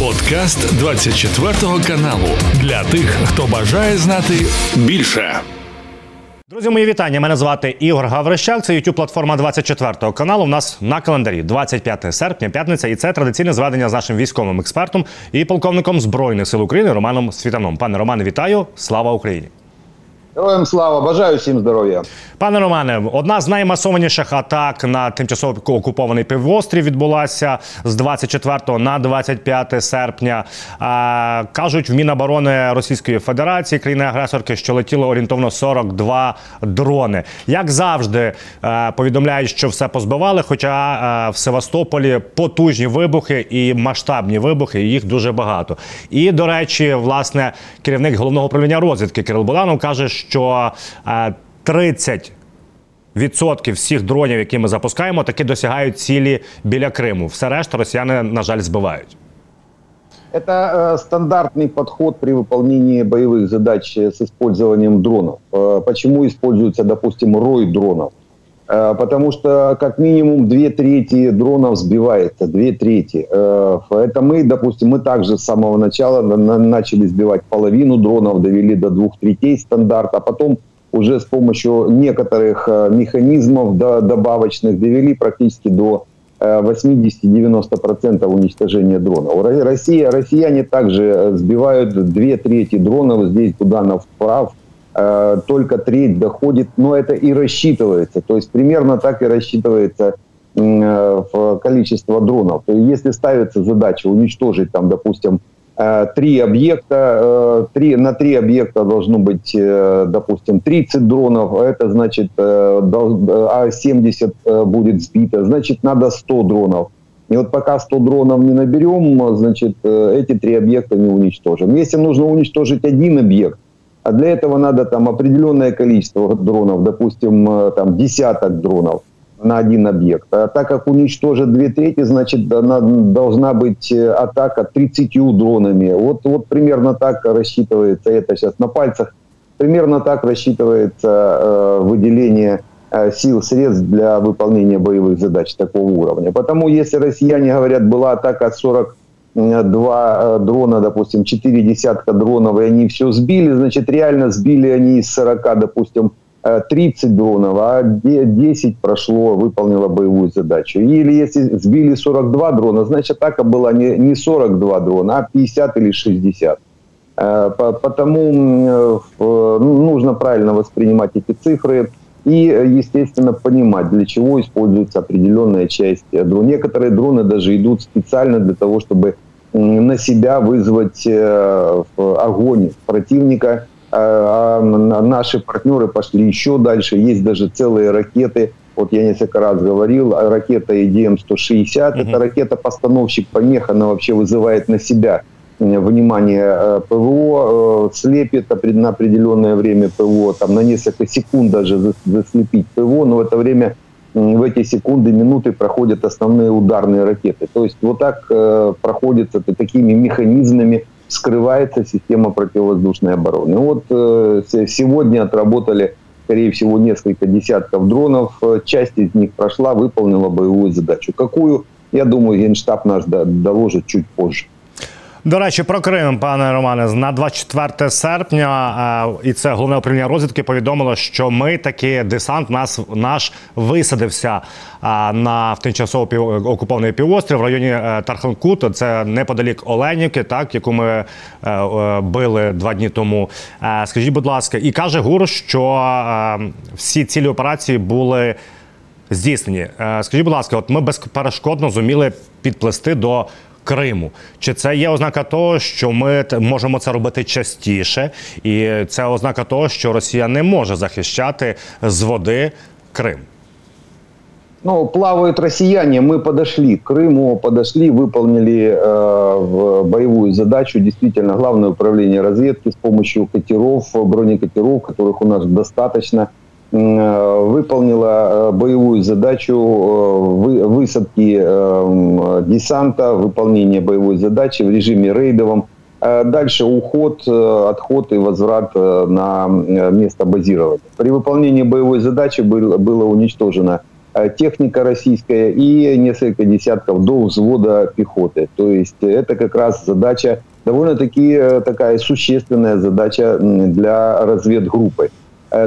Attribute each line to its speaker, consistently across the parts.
Speaker 1: Подкаст 24 каналу для тих, хто бажає знати більше.
Speaker 2: Друзі, мої вітання. Мене звати Ігор Гаврищак. Це youtube платформа 24 каналу. У нас на календарі 25 серпня, п'ятниця, і це традиційне зведення з нашим військовим експертом і полковником збройних сил України Романом Світаном. Пане Романе, вітаю! Слава Україні!
Speaker 3: Героям слава, бажаю всім здоров'я.
Speaker 2: Пане Романе, одна з наймасованіших атак на тимчасово окупований півострів відбулася з 24 на 25 серпня. А, кажуть в Міноборони Російської Федерації, країни-агресорки, що летіло орієнтовно 42 дрони. Як завжди, повідомляють, що все позбивали. Хоча в Севастополі потужні вибухи і масштабні вибухи, їх дуже багато. І до речі, власне, керівник головного управління розвідки Кирил Буданов каже, що а, 30 Відсотків всіх дронів, які ми запускаємо, таки досягають цілі біля Криму. Все решта росіяни, на жаль, збивають.
Speaker 3: Это э, стандартный подход при выполнении боевых задач с использованием дронов. Э, почему используется, допустим, рой дронов? Э, потому что как минимум две трети дронов сбивается, две трети. Э, это мы, допустим, мы также с самого начала на, начали сбивать половину дронов, довели до двух третей стандарта, а потом уже с помощью некоторых э, механизмов добавочных довели практически до 80-90% э, уничтожения дронов. Россия, россияне также сбивают две трети дронов здесь туда на вправ, только треть доходит, но это и рассчитывается. То есть примерно так и рассчитывается в количество дронов. Если ставится задача уничтожить, там, допустим, Э, три объекта, э, три, на три объекта должно быть, э, допустим, 30 дронов, это значит, а 70 будет сбито, значит, надо 100 дронов. И вот пока 100 дронов не наберем, значит, эти три объекта не уничтожим. Если нужно уничтожить один объект, а для этого надо там определенное количество дронов, допустим, там десяток дронов – на один объект. А так как уничтожит две трети, значит, она должна быть э, атака 30 дронами. Вот, вот примерно так рассчитывается это сейчас на пальцах. Примерно так рассчитывается э, выделение э, сил, средств для выполнения боевых задач такого уровня. Потому если россияне говорят, была атака 42 э, дрона, допустим, 4 десятка дронов, и они все сбили, значит, реально сбили они из 40, допустим, 30 дронов, а 10 прошло, выполнило боевую задачу. Или если сбили 42 дрона, значит атака была не, не 42 дрона, а 50 или 60. Э, потому э, ну, нужно правильно воспринимать эти цифры и, естественно, понимать, для чего используется определенная часть дрон. Некоторые дроны даже идут специально для того, чтобы на себя вызвать э, огонь противника, а, а наши партнеры пошли еще дальше. Есть даже целые ракеты. Вот я несколько раз говорил, ракета EDM-160, угу. это ракета-постановщик помех, она вообще вызывает на себя внимание э, ПВО, э, слепит на определенное время ПВО, там на несколько секунд даже заслепить ПВО, но в это время, в эти секунды, минуты проходят основные ударные ракеты. То есть вот так э, проходится такими механизмами скрывается система противовоздушной обороны. Вот э, сегодня отработали, скорее всего, несколько десятков дронов. Часть из них прошла, выполнила боевую задачу. Какую, я думаю, Генштаб наш доложит чуть позже.
Speaker 2: До речі, про Крим, пане Романе, на 24 серпня, і це головне управління розвідки повідомило, що ми таки десант нас наш висадився на в тимчасово пів, окупований півострів в районі е, Тарханкут. Це неподалік Оленівки, так яку ми е, е, били два дні тому. Скажіть, будь ласка, і каже ГУР, що всі цілі операції були. Здійснені, скажіть, будь ласка, от ми безперешкодно зуміли підплести до Криму. Чи це є ознака того, що ми можемо це робити частіше, і це ознака того, що Росія не може захищати з води Крим?
Speaker 3: Ну, плавают россияне, мы подошли к Крыму, подошли, выполнили э, боевую задачу. Действительно, главное управление разведки с помощью катеров, бронекатеров, которых у нас достаточно – Э, выполнила э, боевую задачу э, высадки десанта, выполнение боевой задачи в режиме рейдовом. Дальше уход, отход и возврат на место базирования. При выполнении боевой задачи было уничтожено техника российская и несколько десятков до взвода пехоты. То есть это как раз задача, довольно-таки такая существенная задача для разведгруппы.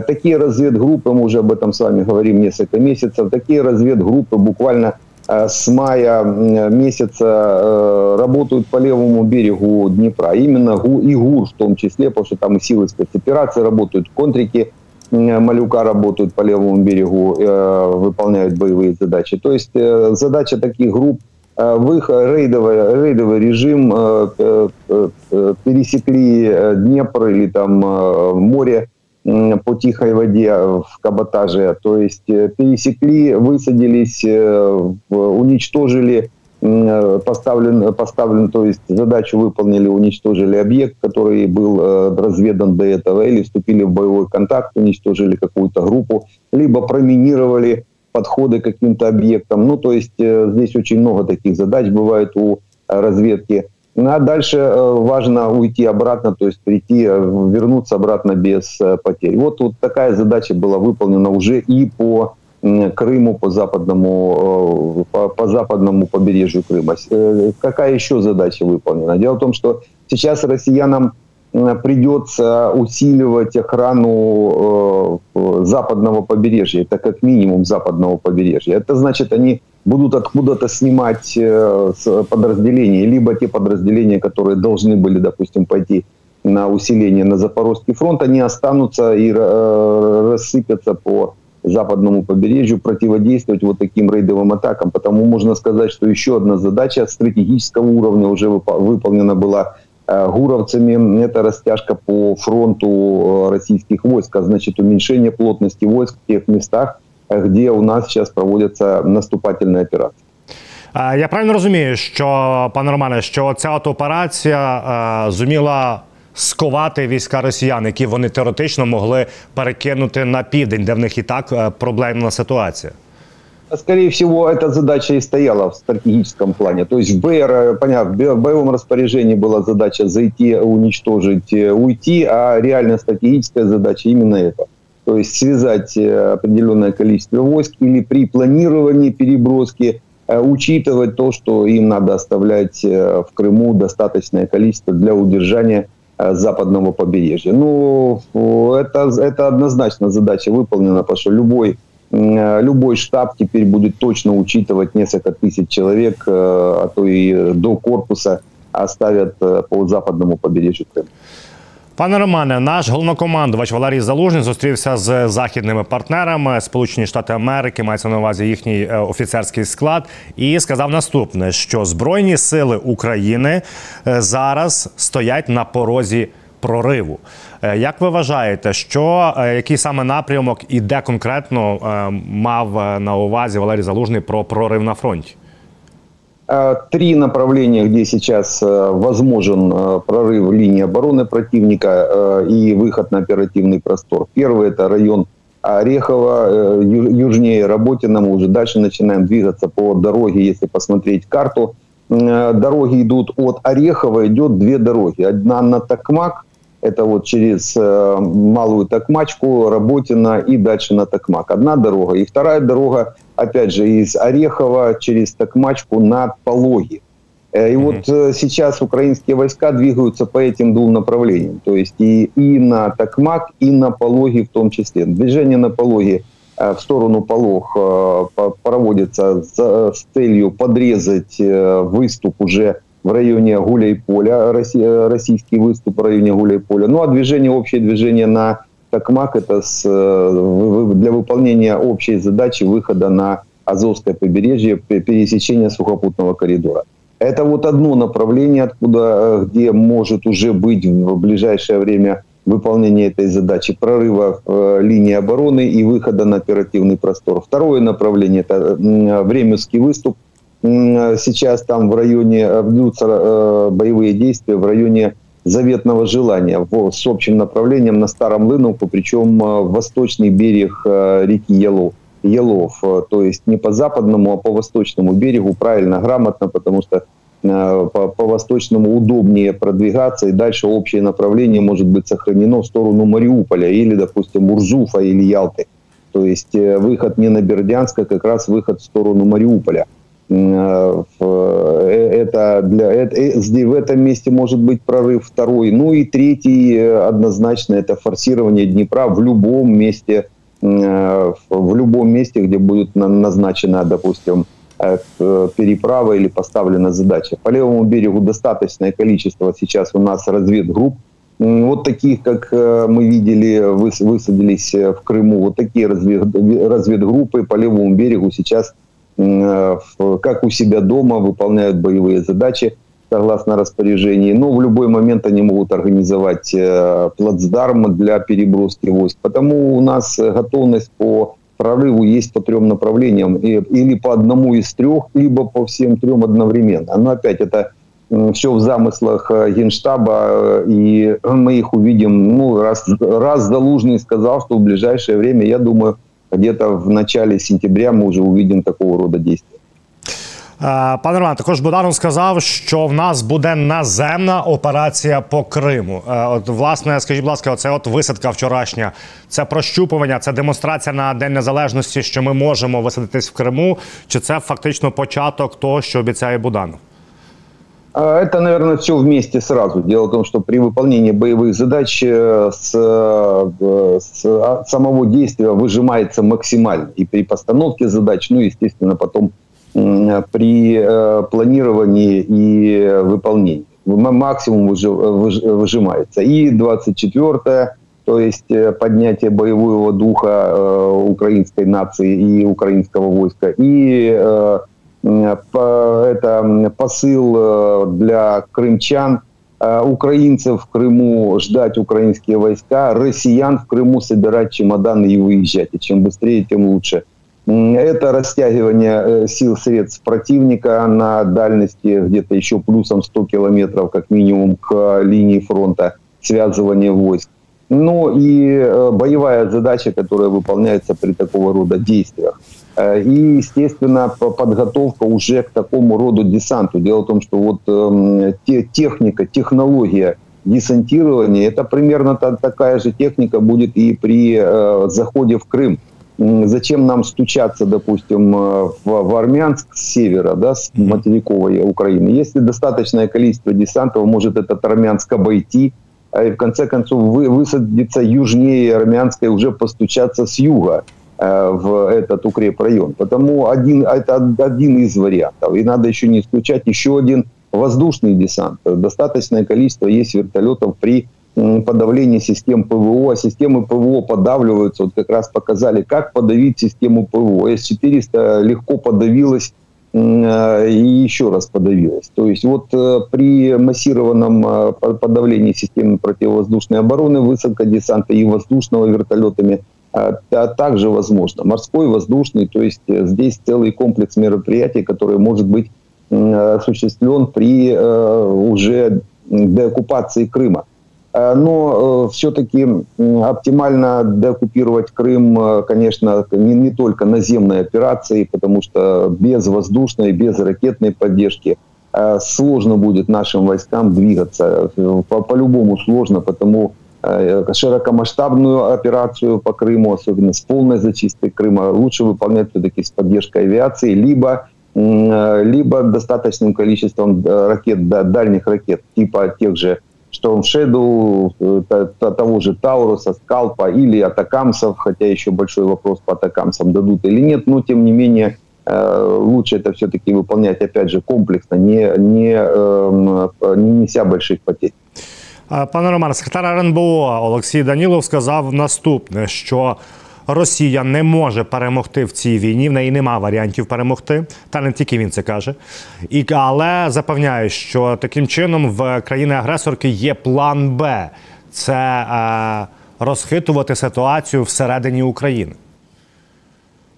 Speaker 3: Такие разведгруппы, мы уже об этом с вами говорим несколько месяцев, такие разведгруппы буквально с мая месяца работают по левому берегу Днепра. Именно и ГУР в том числе, потому что там и силы спецоперации работают, контрики Малюка работают по левому берегу, выполняют боевые задачи. То есть задача таких групп в их рейдовый, рейдовый режим пересекли Днепр или там море по тихой воде в каботаже. То есть пересекли, высадились, уничтожили поставлен, поставлен, то есть задачу выполнили, уничтожили объект, который был э, разведан до этого, или вступили в боевой контакт, уничтожили какую-то группу, либо проминировали подходы к каким-то объектам. Ну, то есть э, здесь очень много таких задач бывает у разведки. Ну, а дальше э, важно уйти обратно, то есть прийти, вернуться обратно без потерь. Вот, вот такая задача была выполнена уже и по Крыму, по западному, по, по западному побережью Крыма. Какая еще задача выполнена? Дело в том, что сейчас россиянам придется усиливать охрану э, западного побережья. Это как минимум западного побережья. Это значит, они будут откуда-то снимать э, подразделения, либо те подразделения, которые должны были, допустим, пойти на усиление на Запорожский фронт, они останутся и э, рассыпятся по западному побережью противодействовать вот таким рейдовым атакам. Потому можно сказать, что еще одна задача стратегического уровня уже выполнена была э, гуровцами. Это растяжка по фронту российских войск, а значит уменьшение плотности войск в тех местах, где у нас сейчас проводятся наступательные операции.
Speaker 2: Я правильно розумію, що пане Романе, що ця от операція зуміла сковати війська росіян, які вони теоретично могли перекинути на південь, де в них і так проблемна ситуація.
Speaker 3: Скорее всего, эта задача и стояла в стратегическом плане. То есть в БР, понятно, в боевом распоряжении была задача зайти, уничтожить, уйти, а реально стратегическая задача именно это. То есть связать определенное количество войск или при планировании переброски учитывать то, что им надо оставлять в Крыму достаточное количество для удержания Э, западного побережья. Ну, это, это однозначно задача выполнена, потому что любой, э, любой штаб теперь будет точно учитывать несколько тысяч человек, э, а то и до корпуса оставят по западному побережью Крыма.
Speaker 2: Пане Романе, наш головнокомандувач Валерій Залужний зустрівся з західними партнерами Сполучені Штати Америки, мається на увазі їхній е, офіцерський склад, і сказав наступне: що Збройні сили України е, зараз стоять на порозі прориву. Е, як ви вважаєте, що який саме напрямок і де конкретно мав на увазі Валерій Залужний про прорив на фронті?
Speaker 3: Э, три направления, где сейчас э, возможен э, прорыв линии обороны противника и выход на оперативный простор. Первый – это район Орехова, южнее Работина. Мы уже дальше начинаем двигаться по дороге, если посмотреть карту. Дороги идут от Орехова, идет две дороги. Одна на Токмак, это вот через Малую Токмачку, Работина и дальше на Токмак. Одна дорога. И вторая дорога опять же, из Орехова через Токмачку на Пологи. Э, и вот э, сейчас украинские войска двигаются по этим двум направлениям. То есть и, и на Токмак, и на Пологи в том числе. Движение на Пологи э, в сторону Полог проводится с, с целью подрезать выступ уже в районе Гуляй-Поля, российский выступ в районе Гуляй-Поля. Ну а движение, общее движение на Токмак это с, э, для выполнения общей задачи выхода на Азовское побережье, пересечения сухопутного коридора. Это вот одно направление, откуда, э, где может уже быть в ближайшее время выполнение этой задачи, прорыва э, линии обороны и выхода на оперативный простор. Второе направление – это Временский выступ. Сейчас там в районе ведутся боевые действия в районе заветного желания в, с общим направлением на Старом Лыновку, причем э, восточный берег э, реки Елов. Елов, э, то есть не по западному, а по восточному берегу, правильно, грамотно, потому что по, по восточному удобнее продвигаться, и дальше общее направление может быть сохранено в сторону Мариуполя или, допустим, Урзуфа или Ялты. То есть выход не на Бердянск, а как раз выход в сторону Мариуполя. Это для, это, здесь, в этом месте может быть прорыв второй. Ну и третий однозначно это форсирование Днепра в любом месте, в любом месте, где будет назначена, допустим, переправа или поставлена задача. По левому берегу достаточное количество сейчас у нас разведгрупп, вот таких, как э, мы видели, высадились э, в Крыму, вот такие развед, разведгруппы по левому берегу сейчас, э, как у себя дома, выполняют боевые задачи согласно распоряжению. Но в любой момент они могут организовать плацдарм для переброски войск. Потому у нас готовность по прорыву есть по трем направлениям. Или по одному из трех, либо по всем трем одновременно. Но опять это все в замыслах э, Генштаба, э, и мы их увидим, ну, раз, раз Залужный сказал, что в ближайшее время, я думаю, где-то в начале сентября мы уже увидим такого рода действия.
Speaker 2: Е, пане Роман, також Буданов сказав, що в нас буде наземна операція по Криму. Е, от, власне, скажіть, будь ласка, оце от висадка вчорашня, це прощупування, це демонстрація на День Незалежності, що ми можемо висадитись в Криму. Чи це фактично початок того, що обіцяє Буданов?
Speaker 3: А, это, наверное, все вместе сразу. Дело в том, что при выполнении боевых задач э, с, э, с а, самого действия выжимается максимально. И при постановке задач, ну, естественно, потом при э, планировании и выполнении. Максимум выжимается. И 24 то есть поднятие боевого духа украинской нации и украинского войска, и это посыл э, для крымчан, э, украинцев в Крыму ждать украинские войска, россиян в Крыму собирать чемоданы и выезжать. И чем быстрее, тем лучше. Это растягивание э, сил средств противника на дальности где-то еще плюсом 100 километров, как минимум, к линии фронта, связывание войск. Ну и боевая задача, которая выполняется при такого рода действиях. Э, и, естественно, подготовка уже к такому роду десанту. Дело в том, что вот э, техника, технология десантирования, это примерно та, такая же техника будет и при э, заходе в Крым. Зачем нам стучаться, допустим, э, в, в Армянск с севера, да, с материковой Украины? Если достаточное количество десантов может этот Армянск обойти, и в конце концов вы, высадиться южнее Армянска и уже постучаться с юга. Э, в этот укрепрайон. Потому один, это один из вариантов. И надо еще не исключать еще один воздушный десант. Достаточное количество есть вертолетов при подавлении систем ПВО, а системы ПВО подавливаются. Вот как раз показали, как подавить систему ПВО. С-400 легко подавилась э, и еще раз подавилась. То есть вот э, при массированном подавлении системы противовоздушной обороны, высадка десанта и воздушного вертолетами – также возможно. Морской, воздушный, то есть э, здесь целый комплекс мероприятий, который может быть осуществлен при э, уже деоккупации Крыма. А, но э, все-таки оптимально деоккупировать Крым, конечно, не, не только наземной операцией, потому что без воздушной, без ракетной поддержки сложно будет нашим войскам двигаться. По-любому сложно, потому Э, широкомасштабную операцию по Крыму, особенно с полной зачисткой Крыма, лучше выполнять все-таки с поддержкой авиации, либо, э, либо достаточным количеством э, ракет, дальних ракет, типа тех же Storm Shadow, того же Тауруса, Скалпа или Атакамсов, хотя еще большой вопрос по Атакамсам дадут или нет, но тем не менее лучше это все-таки выполнять, опять же, комплексно, не, не, эм, не неся больших потерь.
Speaker 2: Пане Романе, секретар РНБО Олексій Данілов сказав наступне: що Росія не може перемогти в цій війні, в неї нема варіантів перемогти. Та не тільки він це каже. І, Але запевняє, що таким чином в країни-агресорки є план Б це е, розхитувати ситуацію всередині України.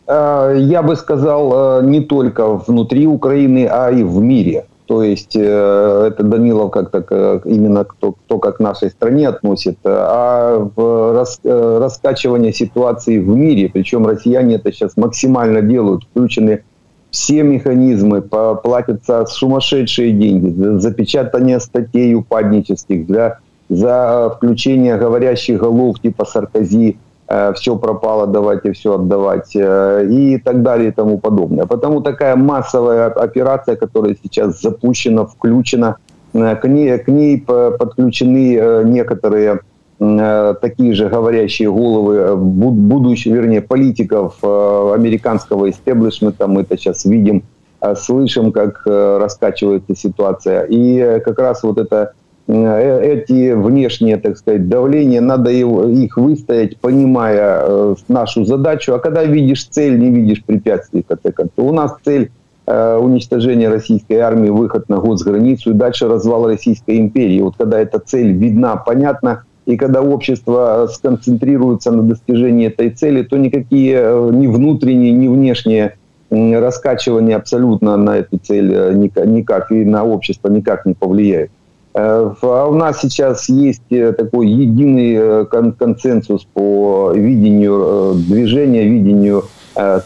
Speaker 3: Е, я би сказав е, не тільки внутрі України, а й в мірі. То есть э, это Данилов как-то как, именно кто, кто как к нашей стране относит, а в рас, э, раскачивание ситуации в мире, причем россияне это сейчас максимально делают, включены все механизмы, платятся сумасшедшие деньги за запечатание статей упаднических, для, за включение говорящих голов типа Саркози, все пропало, давайте все отдавать и так далее и тому подобное. Потому такая массовая операция, которая сейчас запущена, включена, к ней, к ней подключены некоторые такие же говорящие головы будущих, вернее, политиков американского истеблишмента. Мы это сейчас видим, слышим, как раскачивается ситуация. И как раз вот это Э, эти внешние, так сказать, давления, надо их выстоять, понимая э, нашу задачу. А когда видишь цель, не видишь препятствий, то у нас цель э, уничтожения российской армии, выход на госграницу и дальше развал Российской империи. Вот когда эта цель видна, понятна, и когда общество сконцентрируется на достижении этой цели, то никакие ни внутренние, ни внешние раскачивания абсолютно на эту цель никак и на общество никак не повлияют. Э, а у нас сейчас есть э, такой единый э, консенсус по видению движения, видению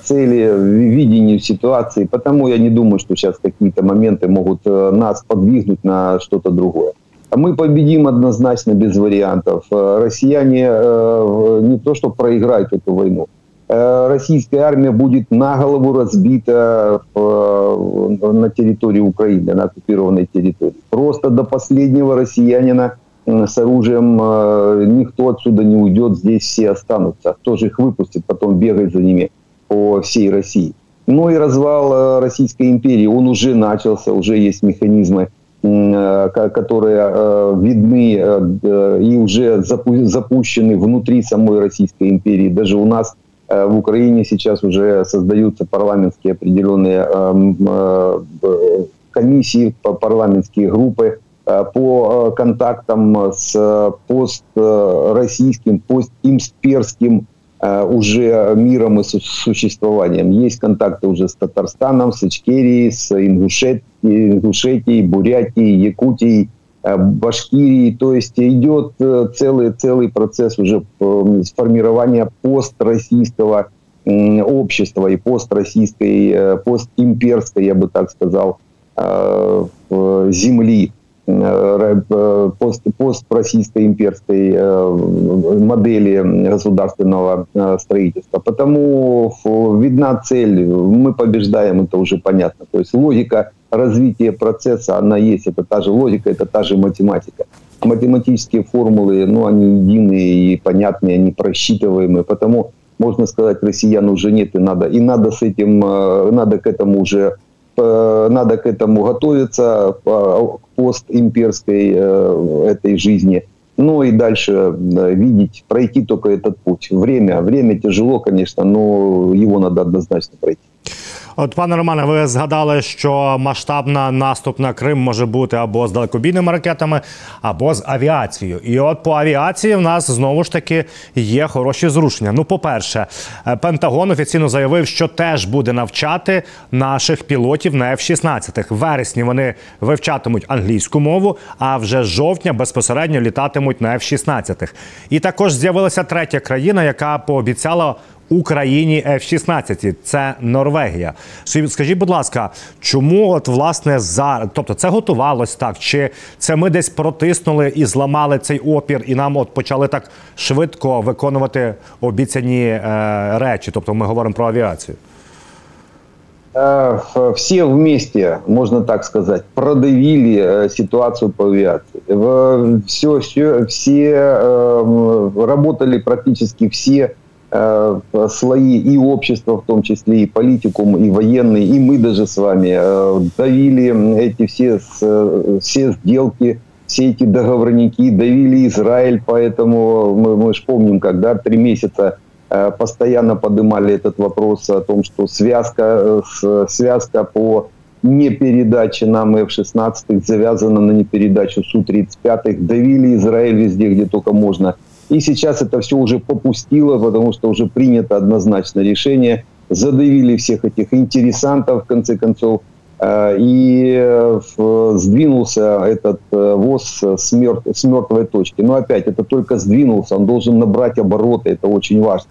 Speaker 3: цели, видению ситуации. Потому я не думаю, что сейчас какие-то моменты могут нас подвигнуть на что-то другое. Мы победим однозначно без вариантов. Россияне не то, что проиграют эту войну, российская армия будет на голову разбита э, на территории Украины, на оккупированной территории. Просто до последнего россиянина с оружием э, никто отсюда не уйдет, здесь все останутся. Кто же их выпустит, потом бегать за ними по всей России. Ну и развал Российской империи, он уже начался, уже есть механизмы, которые видны и уже запущены внутри самой Российской империи. Даже у нас Э, в Украине сейчас уже создаются парламентские определенные эм, э, комиссии, парламентские группы э, по контактам с построссийским, постимсперским уже миром и существованием. Есть контакты уже с Татарстаном, с Ичкерией, с Ингушетией, Ингушетией Бурятией, Якутией, Э, Башкирии. То есть идет э, целый, целый процесс уже э, сформирования построссийского общества и построссийской, постимперской, я бы так сказал, земли пост, построссийской имперской модели государственного строительства. Потому видна цель, мы побеждаем, это уже понятно. То есть логика развитие процесса, она есть. Это та же логика, это та же математика. Математические формулы, ну, они единые и понятные, они просчитываемые. Потому, можно сказать, россиян уже нет, и надо, и надо с этим, э, надо к этому уже э, надо к этому готовиться, к постимперской э, этой жизни. Ну и дальше видеть, пройти только этот путь. Время, время тяжело, конечно, но его надо однозначно пройти.
Speaker 2: От пане Романе, ви згадали, що масштабна наступ на Крим може бути або з далекобійними ракетами, або з авіацією. І от по авіації в нас знову ж таки є хороші зрушення. Ну, по-перше, е, Пентагон офіційно заявив, що теж буде навчати наших пілотів на F-16. В вересні вони вивчатимуть англійську мову, а вже з жовтня безпосередньо літатимуть на F-16. І також з'явилася третя країна, яка пообіцяла Україні F-16. Це Норвегія. Скажіть, будь ласка, чому от власне зараз, тобто це готувалось так? Чи це ми десь протиснули і зламали цей опір, і нам от почали так швидко виконувати обіцяні е, речі? Тобто ми говоримо про авіацію?
Speaker 3: Е, все вместе, можно так сказать, продавили е, ситуацию по авиации. Все, все, все работали практически все Э, слои и общества, в том числе и политикум, и военные, и мы даже с вами э, давили эти все, все сделки, все эти договорники, давили Израиль, поэтому мы, мы же помним, когда три месяца э, постоянно поднимали этот вопрос о том, что связка, связка по непередаче нам F-16 завязана на непередачу Су-35, давили Израиль везде, где только можно – и сейчас это все уже попустило, потому что уже принято однозначно решение. Задавили всех этих интересантов, в конце концов. Э, и э, сдвинулся этот э, ВОЗ с, мертв, с мертвой точки. Но опять, это только сдвинулся, он должен набрать обороты, это очень важно.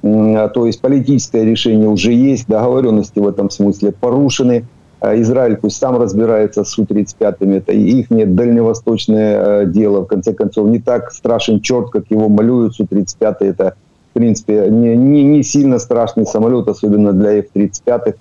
Speaker 3: То есть политическое решение уже есть, договоренности в этом смысле порушены. А Израиль пусть сам разбирается с Су-35, это их дальневосточное э, дело. В конце концов, не так страшен черт, как его малюют. Су-35 это в принципе, не, не, не сильно страшный самолет, особенно для F-35,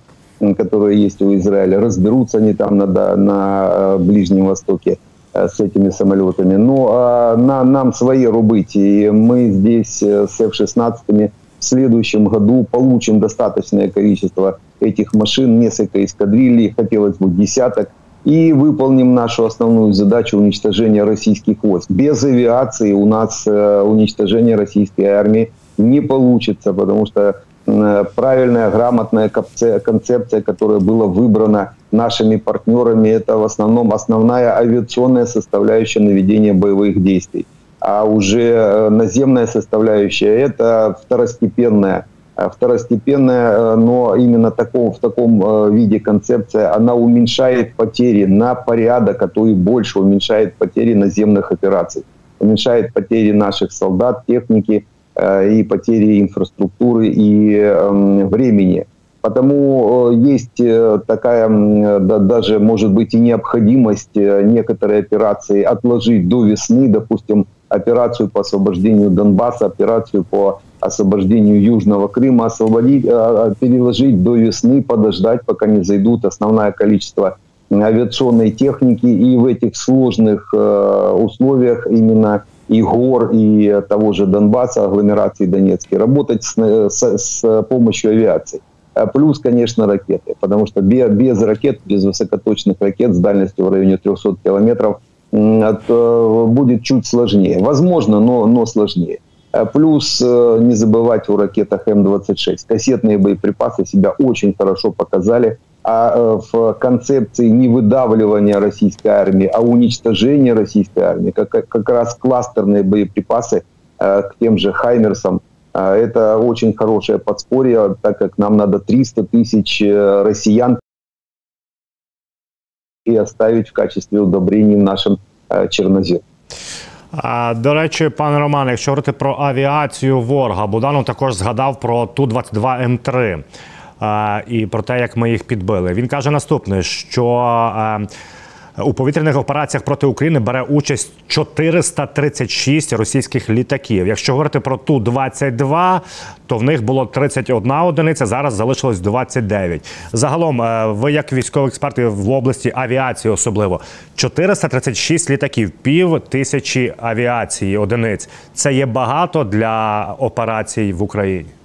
Speaker 3: которые есть у Израиля. Разберутся они там на, на Ближнем Востоке с этими самолетами. Ну, а на, нам свои рубить, и мы здесь с F-16 в следующем году получим достаточное количество этих машин, несколько эскадрилей, хотелось бы десяток, и выполним нашу основную задачу уничтожения российских войск. Без авиации у нас э, уничтожение российской армии не получится, потому что э, правильная, грамотная концепция, которая была выбрана нашими партнерами, это в основном основная авиационная составляющая наведения боевых действий а уже э, наземная составляющая – это второстепенная. Э, второстепенная, э, но именно таком, в таком виде концепция, она уменьшает потери на порядок, а то и больше уменьшает потери наземных операций, уменьшает потери наших солдат, техники и потери инфраструктуры и эм, времени. Потому есть такая, даже может быть и необходимость некоторые операции отложить до весны, допустим, операцию по освобождению Донбасса, операцию по освобождению Южного Крыма, освободить, э, э, переложить до весны, подождать, пока не зайдут основное количество авиационной техники. И в этих сложных э, условиях именно и гор, и того же Донбасса, агломерации Донецкой, работать с, с, с помощью авиации. Плюс, конечно, ракеты, потому что без, ракет, без высокоточных ракет с дальностью в районе 300 километров будет чуть сложнее. Возможно, но, но сложнее. Э, плюс э, не забывать о ракетах М-26. Кассетные боеприпасы себя очень хорошо показали. А в концепции не выдавливания российской армии, а уничтожения российской армии, как, как раз кластерные боеприпасы к тем же «Хаймерсам», это очень хорошее подспорье, так как нам надо 300 тысяч россиян і оставить в качестві удобрень нашим чорнозем.
Speaker 2: А, До речі, пане Романе, якщо говорити про авіацію ворога, Буданов також згадав про Ту-22 М3 і про те, як ми їх підбили. Він каже наступне: що у повітряних операціях проти України бере участь 436 російських літаків. Якщо говорити про ту 22 то в них було 31 одиниця. Зараз залишилось 29. Загалом, е, ви як військові експерти в області авіації, особливо 436 літаків, пів тисячі авіації одиниць. Це є багато для операцій в Україні.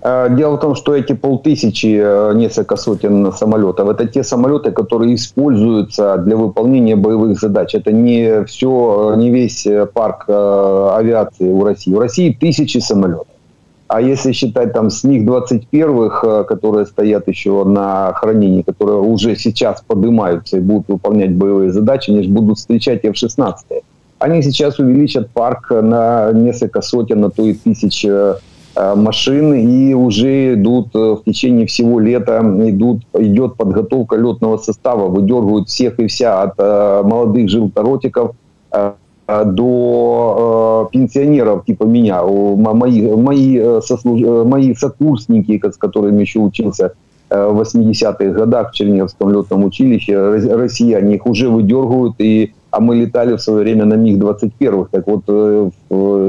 Speaker 3: Э, дело в том, что эти полтысячи, э, несколько сотен самолетов, это те самолеты, которые используются для выполнения боевых задач. Это не все, э, не весь парк авиации у России. У России тысячи самолетов. А если считать там с них 21-х, которые стоят еще на хранении, которые уже сейчас поднимаются и будут выполнять боевые задачи, они же будут встречать F-16. Они сейчас увеличат парк на несколько сотен, на то и тысяч Э, машин, и уже идут э, в течение всего лета идут, идет подготовка летного состава, выдергивают всех и вся от э, молодых желторотиков до пенсионеров типа меня, мои, мои, сослуж... мои сокурсники, с которыми еще учился в 80-х годах в Черниговском летном училище, россияне их уже выдергивают и а мы летали в свое время на МиГ-21. Так вот, э,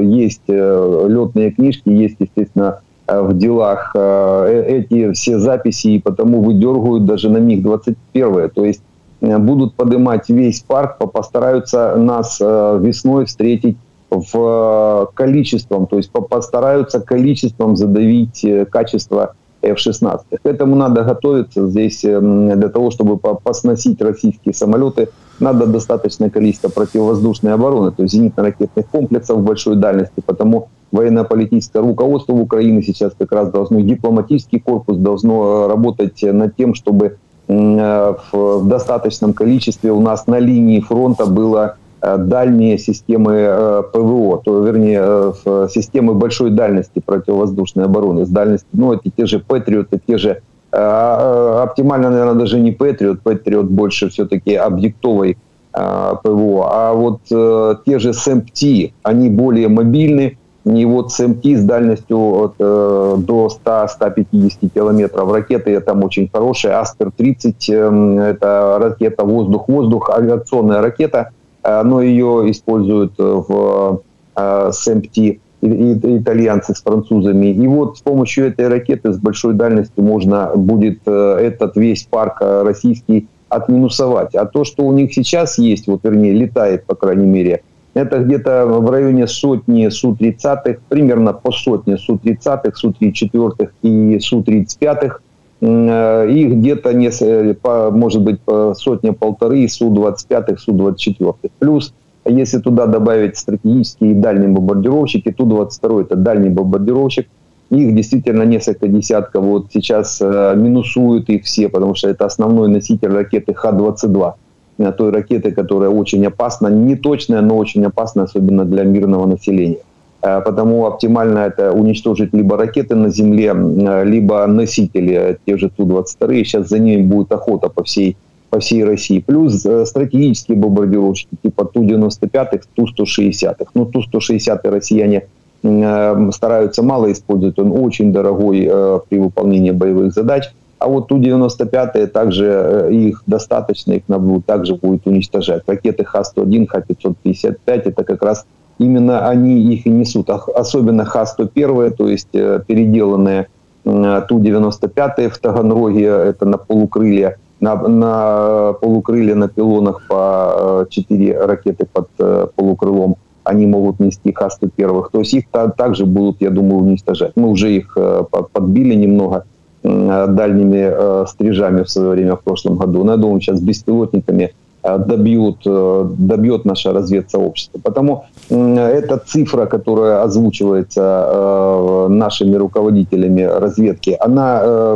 Speaker 3: есть э, летные книжки, есть, естественно, э, в делах эти все записи, и потому выдергивают даже на МиГ-21. То есть будут поднимать весь парк, постараются нас весной встретить в количеством, то есть постараются количеством задавить качество F-16. К этому надо готовиться здесь для того, чтобы посносить российские самолеты – надо достаточное количество противовоздушной обороны, то есть зенитно-ракетных комплексов большой дальности, потому военно-политическое руководство Украины сейчас как раз должно, дипломатический корпус должно работать над тем, чтобы э, в достаточном количестве у нас на линии фронта было э, дальние системы э, ПВО, то вернее системы большой дальности противовоздушной обороны, с дальностью, ну это те же Патриоты, те же Э, э, оптимально, наверное, даже не Patriot. Patriot больше все-таки объектовой э, ПВО. А вот те же SMT, они более мобильны. И вот SMT с дальностью от, до 100-150 километров. Ракеты там очень хорошие. Астер-30 это ракета воздух-воздух, авиационная ракета. Но ее используют в SMT итальянцы с французами. И вот с помощью этой ракеты с большой дальностью можно будет этот весь парк российский отминусовать. А то, что у них сейчас есть, вот вернее летает, по крайней мере, это где-то в районе сотни Су-30, примерно по сотне Су-30, Су-34 и Су-35. Их где-то, не, может быть, сотня-полторы Су-25, Су-24. Плюс, если туда добавить стратегические и дальние бомбардировщики, Ту-22 это дальний бомбардировщик, их действительно несколько десятков. Вот сейчас э, минусуют их все, потому что это основной носитель ракеты Х-22 той ракеты, которая очень опасна, не точная, но очень опасна, особенно для мирного населения. Э, потому оптимально это уничтожить либо ракеты на земле, э, либо носители, те же Ту-22. Сейчас за ними будет охота по всей, по всей России. Плюс э, стратегические бомбардировщики типа Ту-95, Ту-160. Ну, Ту-160 россияне стараются мало использовать, он очень дорогой при выполнении боевых задач. А вот Ту-95 также э, их достаточно, их надо также будет уничтожать. Ракеты Х-101, Х-555 это как раз именно они их и несут. Особенно Х-101, то есть э, переделанные Ту-95 в Таганроге, это на полукрылья, на, на полукрылья на пилонах по 4 э, ракеты под полукрылом они могут нести Х-101. То есть их также будут, я думаю, уничтожать. Мы уже их подбили немного дальними э, стрижами в свое время в прошлом году. Но я думаю, сейчас беспилотниками э, добьют, э, добьет наше разведсообщество. Потому эта цифра, которая озвучивается нашими руководителями разведки, она,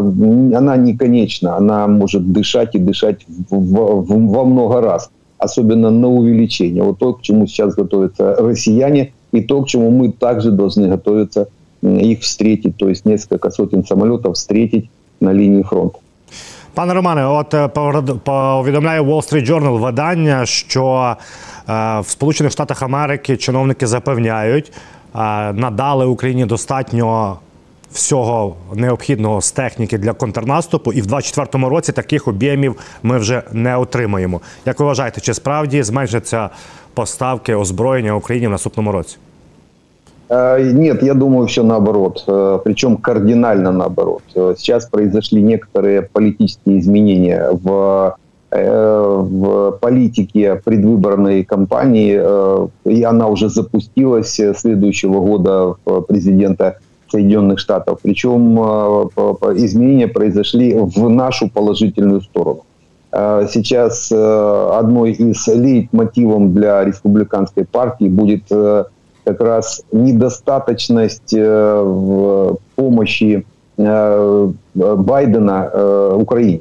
Speaker 3: она не конечна. Она может дышать и дышать в, в, во много раз. Особенно на увеличение. Вот то, к чему сейчас готовятся россияне, и то, к чему мы также должны готовиться их встретить, то есть несколько сотен самолетов встретить на лінії фронту.
Speaker 2: Пане Романе, от е, повідомляє Wall Street Journal видання, що е, в Сполучених Штатах Америки чиновники запевняють, е, надали Україні достатньо всього необхідного з техніки для контрнаступу, і в 2024 році таких об'ємів ми вже не отримаємо. Як ви вважаєте, чи справді зменшаться поставки озброєння Україні в наступному році?
Speaker 3: Э, нет, я думаю, все наоборот. Э, Причем кардинально наоборот. Э, сейчас произошли некоторые политические изменения в, в политике предвыборной кампании, и она уже запустилась следующего года президента Соединенных Штатов. Причем изменения произошли в нашу положительную сторону. Сейчас одной из лейтмотивом для республиканской партии будет как раз недостаточность э, в помощи э, Байдена э, Украине.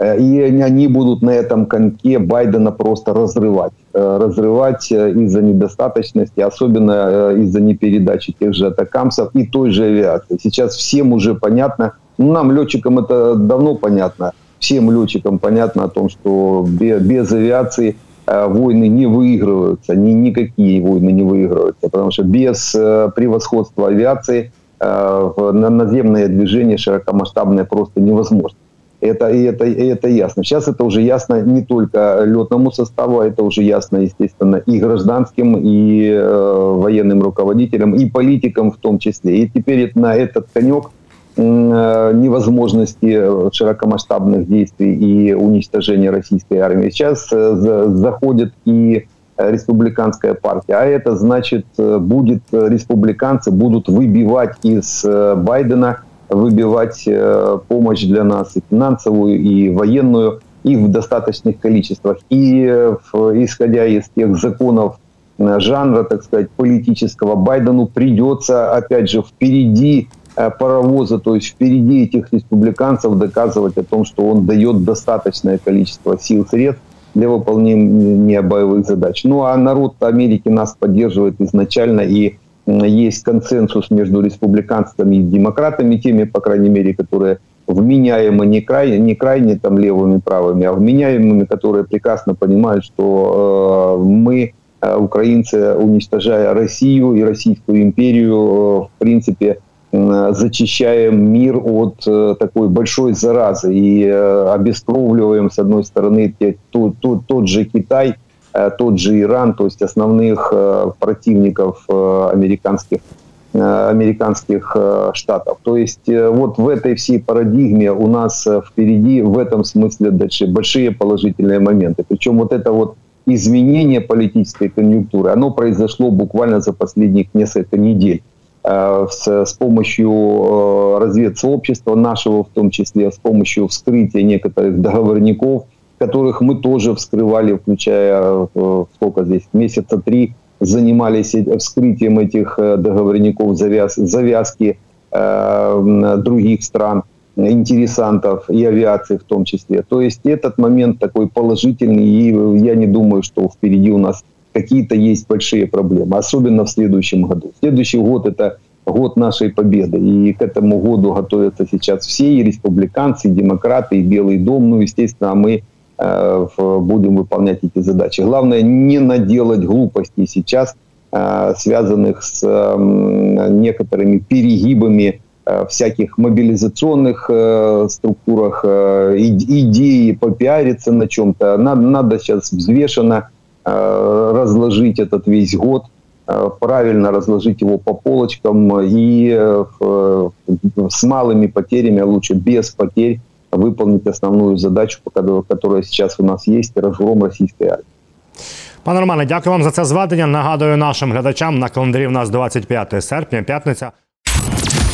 Speaker 3: И они будут на этом коньке Байдена просто разрывать. Разрывать из-за недостаточности, особенно из-за непередачи тех же атакамсов и той же авиации. Сейчас всем уже понятно, ну, нам, летчикам, это давно понятно, всем летчикам понятно о том, что без, авиации – войны не выигрываются, ни, никакие войны не выигрываются, потому что без э, превосходства авиации э, наземное движение широкомасштабное просто невозможно. Это, и это, и это ясно. Сейчас это уже ясно не только летному составу, это уже ясно, естественно, и гражданским, и э, военным руководителям, и политикам в том числе. И теперь на этот конек Э, невозможности широкомасштабных действий и уничтожения российской армии. Сейчас э, заходит и республиканская партия. А это значит, э, будет республиканцы будут выбивать из Байдена, выбивать помощь для нас и финансовую, и военную, и в достаточных количествах. И исходя из тех законов жанра, так сказать, политического, Байдену придется, опять же, впереди Э, паровоза, то есть впереди этих республиканцев доказывать о том, что он дает достаточное количество сил, средств для выполнения боевых задач. Ну а народ Америки нас поддерживает изначально, и есть консенсус между республиканцами и демократами, теми, по крайней мере, которые вменяемы не крайне, не крайне там левыми правыми, а вменяемыми, которые прекрасно понимают, что э, мы, э, украинцы, уничтожая Россию и Российскую империю, э, в принципе, зачищаем мир от э, такой большой заразы и э, обескровливаем, с одной стороны, тот, тот, тот же Китай, э, тот же Иран, то есть основных противников американских американских штатов. То есть вот в этой всей парадигме у нас впереди в этом смысле дальше большие положительные моменты. Причем вот это вот изменение политической конъюнктуры, оно произошло буквально за последних несколько недель. С, с помощью разведсообщества нашего в том числе, с помощью вскрытия некоторых договорников – которых мы тоже вскрывали, включая э, сколько здесь, месяца три, занимались вскрытием этих э, договорников, завяз, завязки э, других стран, интересантов и авиации в том числе. То есть этот момент такой положительный, и я не думаю, что впереди у нас какие-то есть большие проблемы, особенно в следующем году. Следующий год это год нашей победы. И к этому году готовятся сейчас все, и республиканцы, и демократы, и Белый дом. Ну, естественно, мы Э, будем выполнять эти задачи. Главное не наделать глупостей сейчас, э, связанных с некоторыми перегибами э, всяких мобилизационных структурах, идеи попиариться на чем-то. Надо, надо сейчас взвешенно разложить этот весь год, правильно разложить его по полочкам и с малыми потерями, а лучше без потерь, выполнить основную задачу, которая сейчас у нас есть, разгром российской армии.
Speaker 2: Пане Романе, дякую вам за це зведення. Нагадую нашим глядачам на календарі у нас 25 серпня, п'ятниця.